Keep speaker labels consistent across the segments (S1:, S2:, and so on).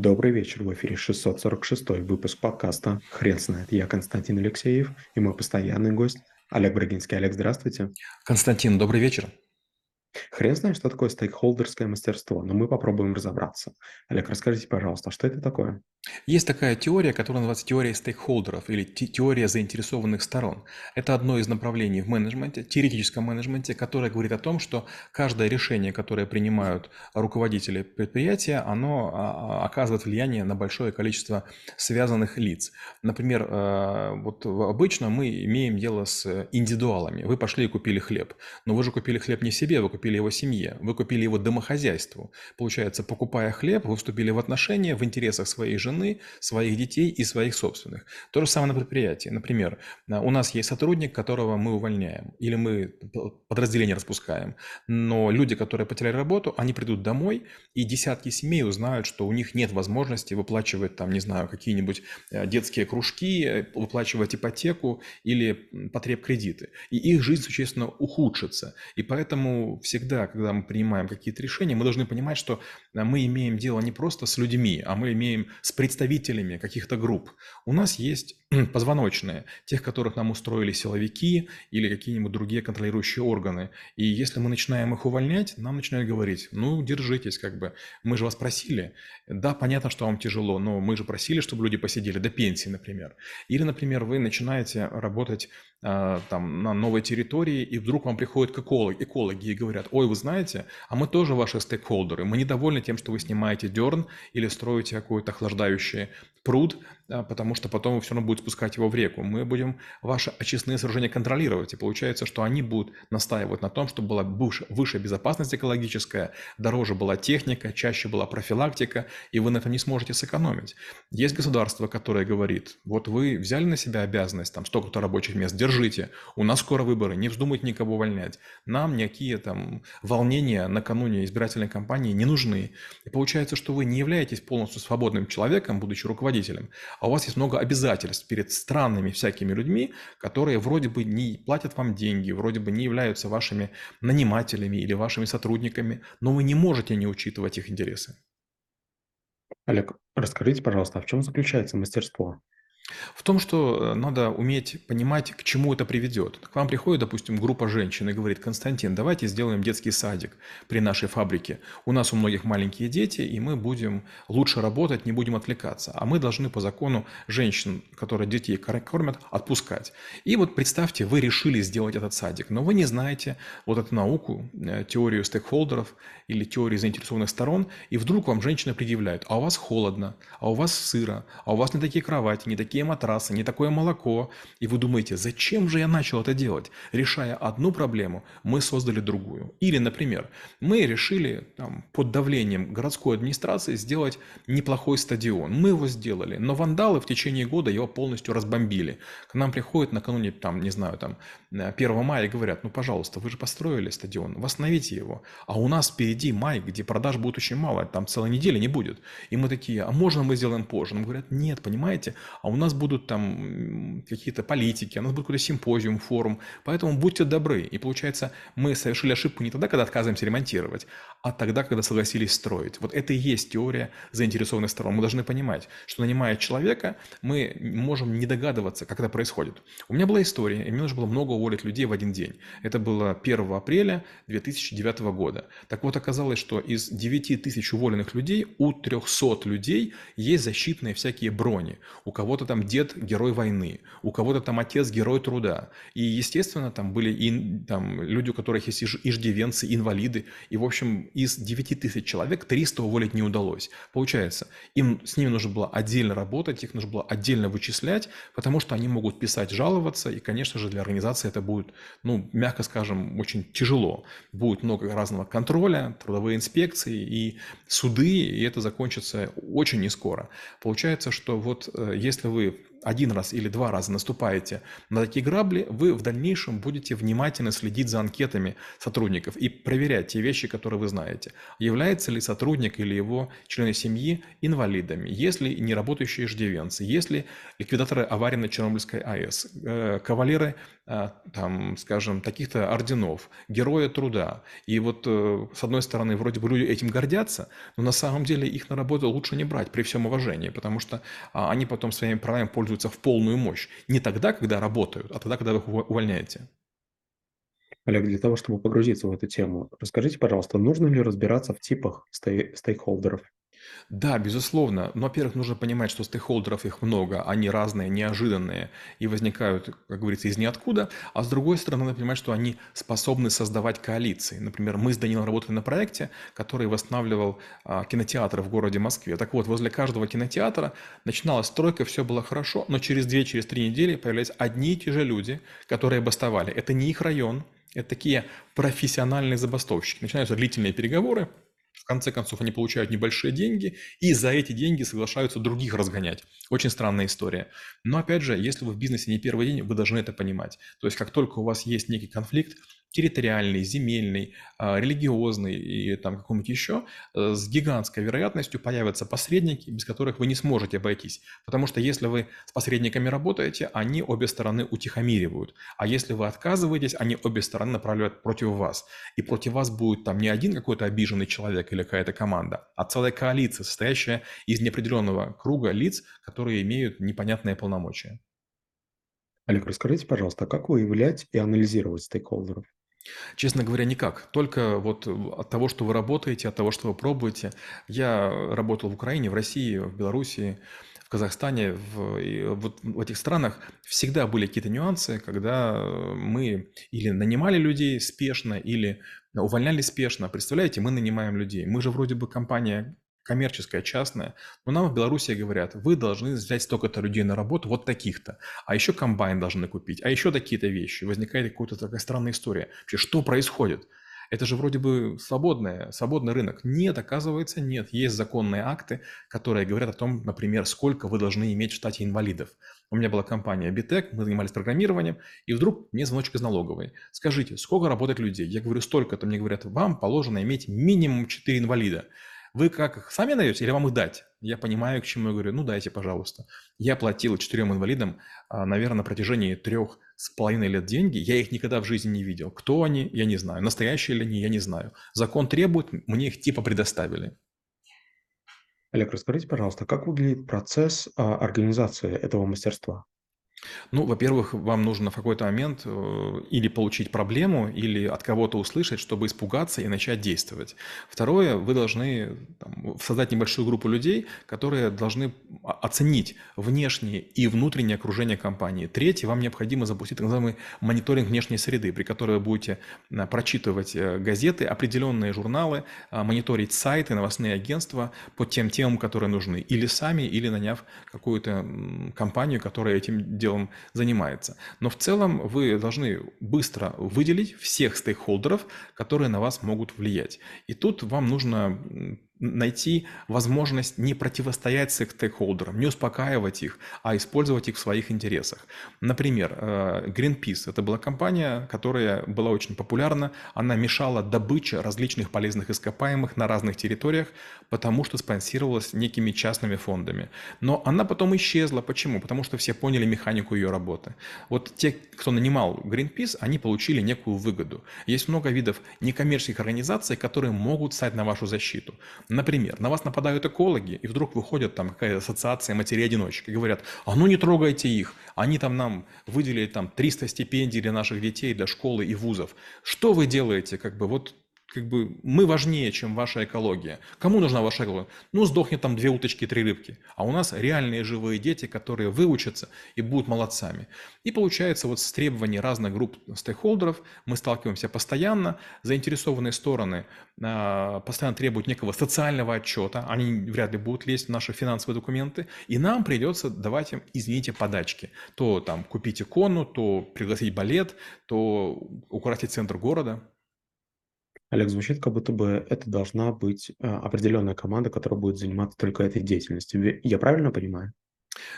S1: Добрый вечер, в эфире 646 выпуск подкаста «Хрен знает». Я Константин Алексеев и мой постоянный гость Олег Брагинский. Олег, здравствуйте.
S2: Константин, добрый вечер.
S1: Хрен знает, что такое стейкхолдерское мастерство, но мы попробуем разобраться. Олег, расскажите, пожалуйста, что это такое?
S2: Есть такая теория, которая называется теория стейкхолдеров или теория заинтересованных сторон. Это одно из направлений в менеджменте, теоретическом менеджменте, которое говорит о том, что каждое решение, которое принимают руководители предприятия, оно а, а, оказывает влияние на большое количество связанных лиц. Например, э, вот обычно мы имеем дело с индивидуалами. Вы пошли и купили хлеб, но вы же купили хлеб не себе, вы купили его семье, вы купили его домохозяйству. Получается, покупая хлеб, вы вступили в отношения в интересах своей жены, своих детей и своих собственных. То же самое на предприятии. Например, а, у нас есть сотрудник, которого мы увольняем, или мы подразделение распускаем, но люди, которые потеряли работу, они придут домой, и десятки семей узнают, что у них нет возможности выплачивать, там, не знаю, какие-нибудь э, детские кружки, выплачивать ипотеку или потреб кредиты. И их жизнь существенно ухудшится. И поэтому всегда, когда мы принимаем какие-то решения, мы должны понимать, что э, мы имеем дело не просто с людьми, а мы имеем с представителями каких-то групп. У нас есть позвоночные, тех, которых нам устроили силовики или какие-нибудь другие контролирующие органы. И если мы начинаем их увольнять, нам начинают говорить, ну, держитесь, как бы, мы же вас просили. Да, понятно, что вам тяжело, но мы же просили, чтобы люди посидели до пенсии, например. Или, например, вы начинаете работать а, там, на новой территории, и вдруг вам приходят экологи и говорят, ой, вы знаете, а мы тоже ваши стейкхолдеры, мы недовольны тем, что вы снимаете дерн или строите какой-то охлаждающий пруд, потому что потом вы все равно будете спускать его в реку. Мы будем ваши очистные сооружения контролировать, и получается, что они будут настаивать на том, чтобы была выше безопасность экологическая, дороже была техника, чаще была профилактика, и вы на этом не сможете сэкономить. Есть государство, которое говорит, вот вы взяли на себя обязанность, там столько-то рабочих мест, держите, у нас скоро выборы, не вздумайте никого увольнять. Нам никакие там волнения накануне избирательной кампании не нужны. И получается, что вы не являетесь полностью свободным человеком, будучи руководителем, а у вас есть много обязательств перед странными всякими людьми, которые вроде бы не платят вам деньги, вроде бы не являются вашими нанимателями или вашими сотрудниками, но вы не можете не учитывать их интересы.
S1: Олег, расскажите, пожалуйста, а в чем заключается мастерство?
S2: В том, что э, надо уметь понимать, к чему это приведет. К вам приходит, допустим, группа женщин и говорит, Константин, давайте сделаем детский садик при нашей фабрике. У нас у многих маленькие дети, и мы будем лучше работать, не будем отвлекаться. А мы должны по закону женщин, которые детей кормят, отпускать. И вот представьте, вы решили сделать этот садик, но вы не знаете вот эту науку, э, теорию стейкхолдеров или теорию заинтересованных сторон, и вдруг вам женщина предъявляет, а у вас холодно, а у вас сыро, а у вас не такие кровати, не такие такие матрасы, не такое молоко. И вы думаете, зачем же я начал это делать? Решая одну проблему, мы создали другую. Или, например, мы решили там, под давлением городской администрации сделать неплохой стадион. Мы его сделали, но вандалы в течение года его полностью разбомбили. К нам приходят накануне, там, не знаю, там, 1 мая и говорят, ну, пожалуйста, вы же построили стадион, восстановите его. А у нас впереди май, где продаж будет очень мало, там целой недели не будет. И мы такие, а можно мы сделаем позже? Нам говорят, нет, понимаете, а у нас нас будут там какие-то политики, у нас будет какой-то симпозиум, форум, поэтому будьте добры. И получается, мы совершили ошибку не тогда, когда отказываемся ремонтировать, а тогда, когда согласились строить. Вот это и есть теория заинтересованных сторон. Мы должны понимать, что нанимая человека, мы можем не догадываться, как это происходит. У меня была история, и мне нужно было много уволить людей в один день. Это было 1 апреля 2009 года. Так вот, оказалось, что из 9 тысяч уволенных людей у 300 людей есть защитные всякие брони. У кого-то там дед герой войны, у кого-то там отец герой труда. И, естественно, там были и, там, люди, у которых есть иждивенцы, инвалиды. И, в общем, из 9 тысяч человек 300 уволить не удалось. Получается, им, с ними нужно было отдельно работать, их нужно было отдельно вычислять, потому что они могут писать, жаловаться. И, конечно же, для организации это будет, ну, мягко скажем, очень тяжело. Будет много разного контроля, трудовые инспекции и суды, и это закончится очень не скоро. Получается, что вот э, если вы вы один раз или два раза наступаете на такие грабли, вы в дальнейшем будете внимательно следить за анкетами сотрудников и проверять те вещи, которые вы знаете. Является ли сотрудник или его члены семьи инвалидами, если не работающие иждивенцы, если ликвидаторы аварии на Чернобыльской АЭС, э, кавалеры а, там, скажем, таких-то орденов, героя труда. И вот э, с одной стороны, вроде бы люди этим гордятся, но на самом деле их на работу лучше не брать при всем уважении, потому что а, они потом своими правами пользуются в полную мощь. Не тогда, когда работают, а тогда, когда вы их увольняете.
S1: Олег, для того, чтобы погрузиться в эту тему, расскажите, пожалуйста, нужно ли разбираться в типах стейкхолдеров?
S2: Да, безусловно. Но, во-первых, нужно понимать, что стейкхолдеров их много, они разные, неожиданные и возникают, как говорится, из ниоткуда. А с другой стороны, надо понимать, что они способны создавать коалиции. Например, мы с Данилом работали на проекте, который восстанавливал а, кинотеатры в городе Москве. Так вот, возле каждого кинотеатра начиналась стройка, все было хорошо, но через две, через три недели появлялись одни и те же люди, которые бастовали. Это не их район, это такие профессиональные забастовщики. Начинаются длительные переговоры, в конце концов, они получают небольшие деньги, и за эти деньги соглашаются других разгонять. Очень странная история. Но опять же, если вы в бизнесе не первый день, вы должны это понимать. То есть, как только у вас есть некий конфликт, территориальный, земельный, а, религиозный и там какой-нибудь еще, э, с гигантской вероятностью появятся посредники, без которых вы не сможете обойтись. Потому что если вы с посредниками работаете, они обе стороны утихомиривают. А если вы отказываетесь, они обе стороны направляют против вас. И против вас будет там не один какой-то обиженный человек или какая-то команда, а целая коалиция, состоящая из неопределенного круга лиц, которые имеют непонятные полномочия.
S1: Олег, расскажите, пожалуйста, как выявлять и анализировать стейкхолдеров?
S2: Честно говоря, никак. Только вот от того, что вы работаете, от того, что вы пробуете. Я работал в Украине, в России, в Белоруссии, в Казахстане, в, вот в этих странах всегда были какие-то нюансы, когда мы или нанимали людей спешно, или увольняли спешно. Представляете, мы нанимаем людей. Мы же вроде бы компания коммерческая, частная, но нам в Беларуси говорят, вы должны взять столько-то людей на работу, вот таких-то, а еще комбайн должны купить, а еще такие-то вещи. Возникает какая-то такая странная история. Вообще, что происходит? Это же вроде бы свободное, свободный рынок. Нет, оказывается, нет. Есть законные акты, которые говорят о том, например, сколько вы должны иметь в штате инвалидов. У меня была компания Bitec, мы занимались программированием, и вдруг мне звоночек из налоговой. Скажите, сколько работает людей? Я говорю, столько-то. Мне говорят, вам положено иметь минимум 4 инвалида. Вы как их сами даете или вам их дать? Я понимаю, к чему я говорю. Ну, дайте, пожалуйста. Я платил четырем инвалидам, а, наверное, на протяжении трех с половиной лет деньги. Я их никогда в жизни не видел. Кто они, я не знаю. Настоящие ли они, я не знаю. Закон требует, мне их типа предоставили.
S1: Олег, расскажите, пожалуйста, как выглядит процесс а, организации этого мастерства?
S2: Ну, во-первых, вам нужно в какой-то момент э, или получить проблему, или от кого-то услышать, чтобы испугаться и начать действовать. Второе, вы должны там, создать небольшую группу людей, которые должны оценить внешнее и внутреннее окружение компании. Третье, вам необходимо запустить так называемый мониторинг внешней среды, при которой вы будете э, прочитывать э, газеты, определенные журналы, мониторить сайты, новостные агентства по тем темам, которые нужны, или сами, или наняв какую-то компанию, которая этим делом делом занимается. Но в целом вы должны быстро выделить всех стейкхолдеров, которые на вас могут влиять. И тут вам нужно найти возможность не противостоять стейкхолдерам, не успокаивать их, а использовать их в своих интересах. Например, э, Greenpeace – это была компания, которая была очень популярна. Она мешала добыче различных полезных ископаемых на разных территориях, потому что спонсировалась некими частными фондами. Но она потом исчезла. Почему? Потому что все поняли механику ее работы. Вот те, кто нанимал Greenpeace, они получили некую выгоду. Есть много видов некоммерческих организаций, которые могут стать на вашу защиту. Например, на вас нападают экологи, и вдруг выходит там какая-то ассоциация матерей-одиночек и говорят, а ну не трогайте их, они там нам выделили там 300 стипендий для наших детей, для школы и вузов. Что вы делаете? Как бы вот как бы мы важнее, чем ваша экология. Кому нужна ваша экология? Ну, сдохнет там две уточки, три рыбки. А у нас реальные живые дети, которые выучатся и будут молодцами. И получается вот с требований разных групп стейкхолдеров мы сталкиваемся постоянно. Заинтересованные стороны э, постоянно требуют некого социального отчета. Они вряд ли будут лезть в наши финансовые документы. И нам придется давать им, извините, подачки. То там купить икону, то пригласить балет, то украсить центр города.
S1: Олег, звучит, как будто бы это должна быть а, определенная команда, которая будет заниматься только этой деятельностью. Я правильно понимаю?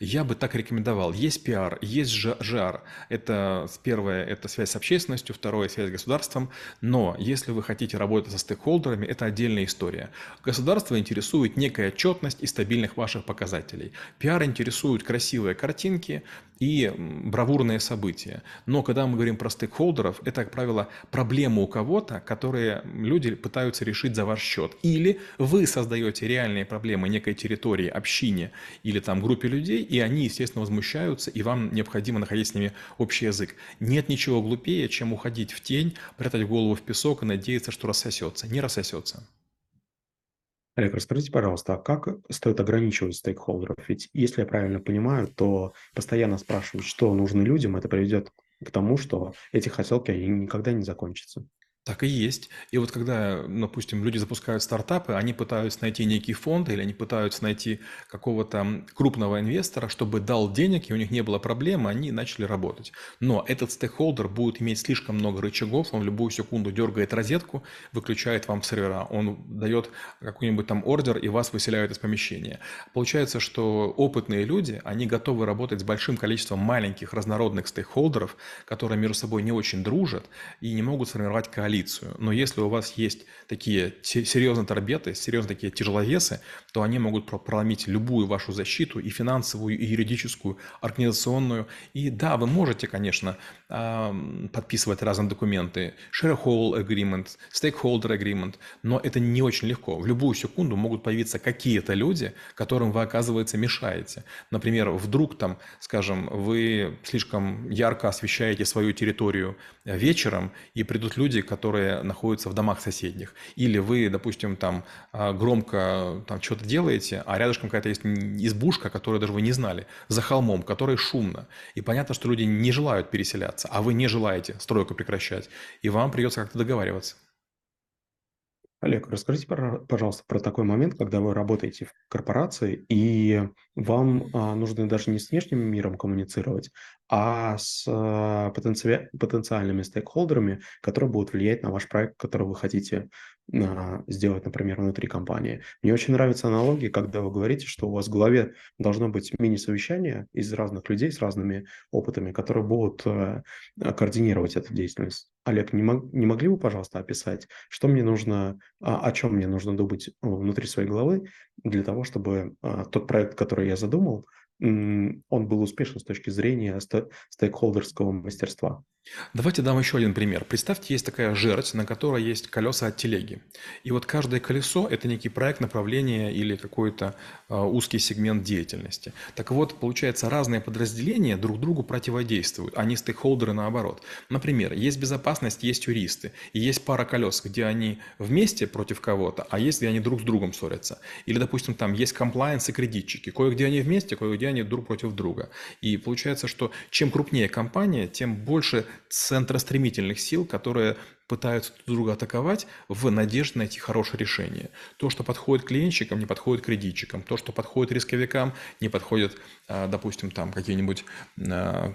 S2: Я бы так рекомендовал. Есть пиар, есть жар. Это первое, это связь с общественностью, второе, связь с государством. Но если вы хотите работать со стейкхолдерами, это отдельная история. Государство интересует некая отчетность и стабильных ваших показателей. Пиар интересует красивые картинки, и бравурные события. Но когда мы говорим про стейкхолдеров, это, как правило, проблема у кого-то, которые люди пытаются решить за ваш счет. Или вы создаете реальные проблемы некой территории, общине или там группе людей, и они, естественно, возмущаются, и вам необходимо находить с ними общий язык. Нет ничего глупее, чем уходить в тень, прятать голову в песок и надеяться, что рассосется. Не рассосется.
S1: Олег, расскажите, пожалуйста, а как стоит ограничивать стейкхолдеров? Ведь, если я правильно понимаю, то постоянно спрашивать, что нужно людям, это приведет к тому, что эти хотелки они никогда не закончатся.
S2: Так и есть. И вот когда, допустим, люди запускают стартапы, они пытаются найти некий фонд или они пытаются найти какого-то крупного инвестора, чтобы дал денег, и у них не было проблем, они начали работать. Но этот стейкхолдер будет иметь слишком много рычагов, он в любую секунду дергает розетку, выключает вам сервера, он дает какой-нибудь там ордер, и вас выселяют из помещения. Получается, что опытные люди, они готовы работать с большим количеством маленьких разнородных стейкхолдеров, которые между собой не очень дружат и не могут сформировать коалицию коалицию. Но если у вас есть такие серьезные торбеты, серьезные такие тяжеловесы, то они могут проломить любую вашу защиту, и финансовую, и юридическую, организационную. И да, вы можете, конечно, подписывать разные документы, shareholder agreement, stakeholder agreement, но это не очень легко. В любую секунду могут появиться какие-то люди, которым вы, оказывается, мешаете. Например, вдруг там, скажем, вы слишком ярко освещаете свою территорию вечером, и придут люди, которые находятся в домах соседних. Или вы, допустим, там а, громко там что-то делаете, а рядышком какая-то есть избушка, которую даже вы не знали, за холмом, которой шумно. И понятно, что люди не желают переселяться, а вы не желаете стройку прекращать. И вам придется как-то договариваться.
S1: Олег, расскажите, пожалуйста, про такой момент, когда вы работаете в корпорации, и вам а, нужно даже не с внешним миром коммуницировать, а с а, потенци... потенциальными стейкхолдерами, которые будут влиять на ваш проект, который вы хотите а, сделать, например, внутри компании. Мне очень нравится аналогия, когда вы говорите, что у вас в голове должно быть мини-совещание из разных людей с разными опытами, которые будут а, координировать эту деятельность. Олег, не, мог, не могли бы, пожалуйста, описать, что мне нужно, а, о чем мне нужно думать внутри своей головы для того, чтобы тот проект, который я задумал, он был успешен с точки зрения стейкхолдерского мастерства?
S2: Давайте дам еще один пример. Представьте, есть такая жерть, на которой есть колеса от телеги. И вот каждое колесо – это некий проект направления или какой-то э, узкий сегмент деятельности. Так вот, получается, разные подразделения друг другу противодействуют, а не стейкхолдеры наоборот. Например, есть безопасность, есть юристы, и есть пара колес, где они вместе против кого-то, а есть, где они друг с другом ссорятся. Или, допустим, там есть комплайенс и кредитчики. Кое-где они вместе, кое-где они друг против друга. И получается, что чем крупнее компания, тем больше центростремительных сил, которые пытаются друг друга атаковать в надежде найти хорошее решение. То, что подходит клиентчикам, не подходит кредитчикам. То, что подходит рисковикам, не подходит, а, допустим, там какие-нибудь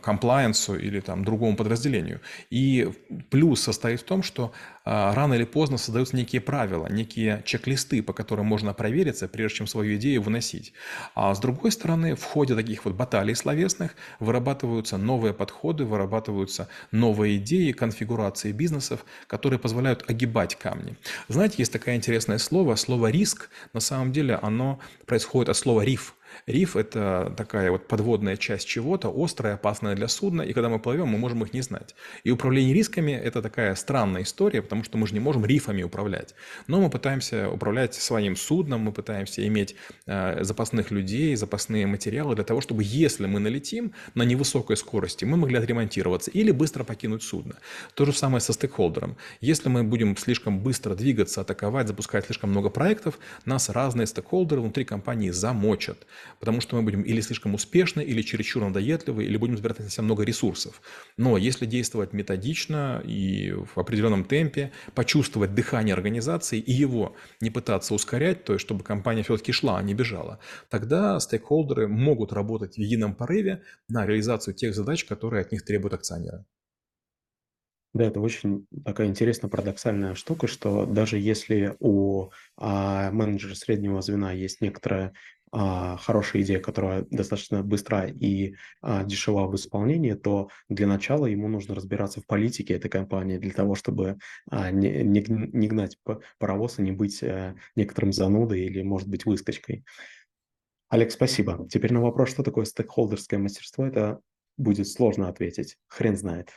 S2: комплайенсу или там другому подразделению. И плюс состоит в том, что рано или поздно создаются некие правила, некие чек-листы, по которым можно провериться, прежде чем свою идею выносить. А с другой стороны, в ходе таких вот баталий словесных вырабатываются новые подходы, вырабатываются новые идеи, конфигурации бизнесов, которые позволяют огибать камни. Знаете, есть такое интересное слово, слово «риск», на самом деле оно происходит от слова «риф», Риф – это такая вот подводная часть чего-то, острая, опасная для судна, и когда мы плывем, мы можем их не знать. И управление рисками – это такая странная история, потому что мы же не можем рифами управлять. Но мы пытаемся управлять своим судном, мы пытаемся иметь э, запасных людей, запасные материалы для того, чтобы если мы налетим на невысокой скорости, мы могли отремонтироваться или быстро покинуть судно. То же самое со стейкхолдером. Если мы будем слишком быстро двигаться, атаковать, запускать слишком много проектов, нас разные стейкхолдеры внутри компании замочат потому что мы будем или слишком успешны, или чересчур надоедливы, или будем забирать совсем много ресурсов. Но если действовать методично и в определенном темпе, почувствовать дыхание организации и его не пытаться ускорять, то есть чтобы компания все-таки шла, а не бежала, тогда стейкхолдеры могут работать в едином порыве на реализацию тех задач, которые от них требуют акционеры.
S1: Да, это очень такая интересная парадоксальная штука, что даже если у а, менеджера среднего звена есть некоторая хорошая идея, которая достаточно быстра и а, дешева в исполнении, то для начала ему нужно разбираться в политике этой компании для того, чтобы а, не, не, не гнать паровоз и не быть а, некоторым занудой или, может быть, выскочкой. Олег, спасибо. Теперь на вопрос, что такое стейкхолдерское мастерство, это будет сложно ответить. Хрен знает.